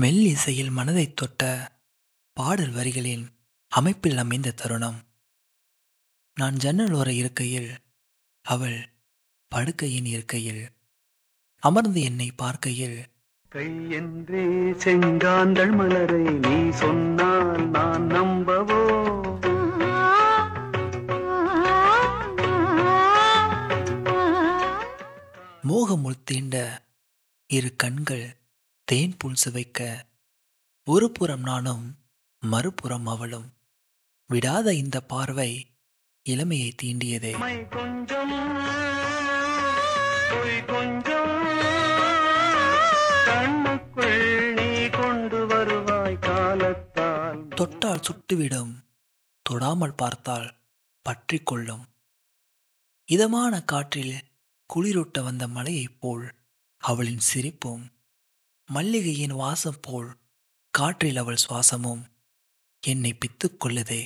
மெல்லிசையில் மனதைத் தொட்ட பாடல் வரிகளின் அமைப்பில் அமைந்த தருணம். நான் ஜன்னலோர இருக்கையில் அவள் படுக்கையின் இருக்கையில் அமர்ந்து என்னை பார்க்கையில். கை என்றே செங்காந்தள் மலரை நீ சொன்னால் நான் நம்பவோ? மோகமுள் தீண்ட இரு கண்கள் தேன் புல் சுவைக்க ஒரு புறம் நானும் மறுபுறம் அவளும். விடாத இந்த பார்வை இளமையை தீண்டியதே. கொஞ்சம் கொஞ்சம். கண்ணுக்குள் நீ கொண்டு வருவாய் காலத்தால் தொட்டால் சுட்டுவிடும் தொடாமல் பார்த்தால் பற்றி கொள்ளும். இதமான காற்றில் குளிரூட்ட வந்த மலையைப் போல் அவளின் சிரிப்பும் மல்லிகையின் வாசம் போல் காற்றில் அவள் சுவாசமும் என்னை பித்துக் கொள்ளுதே.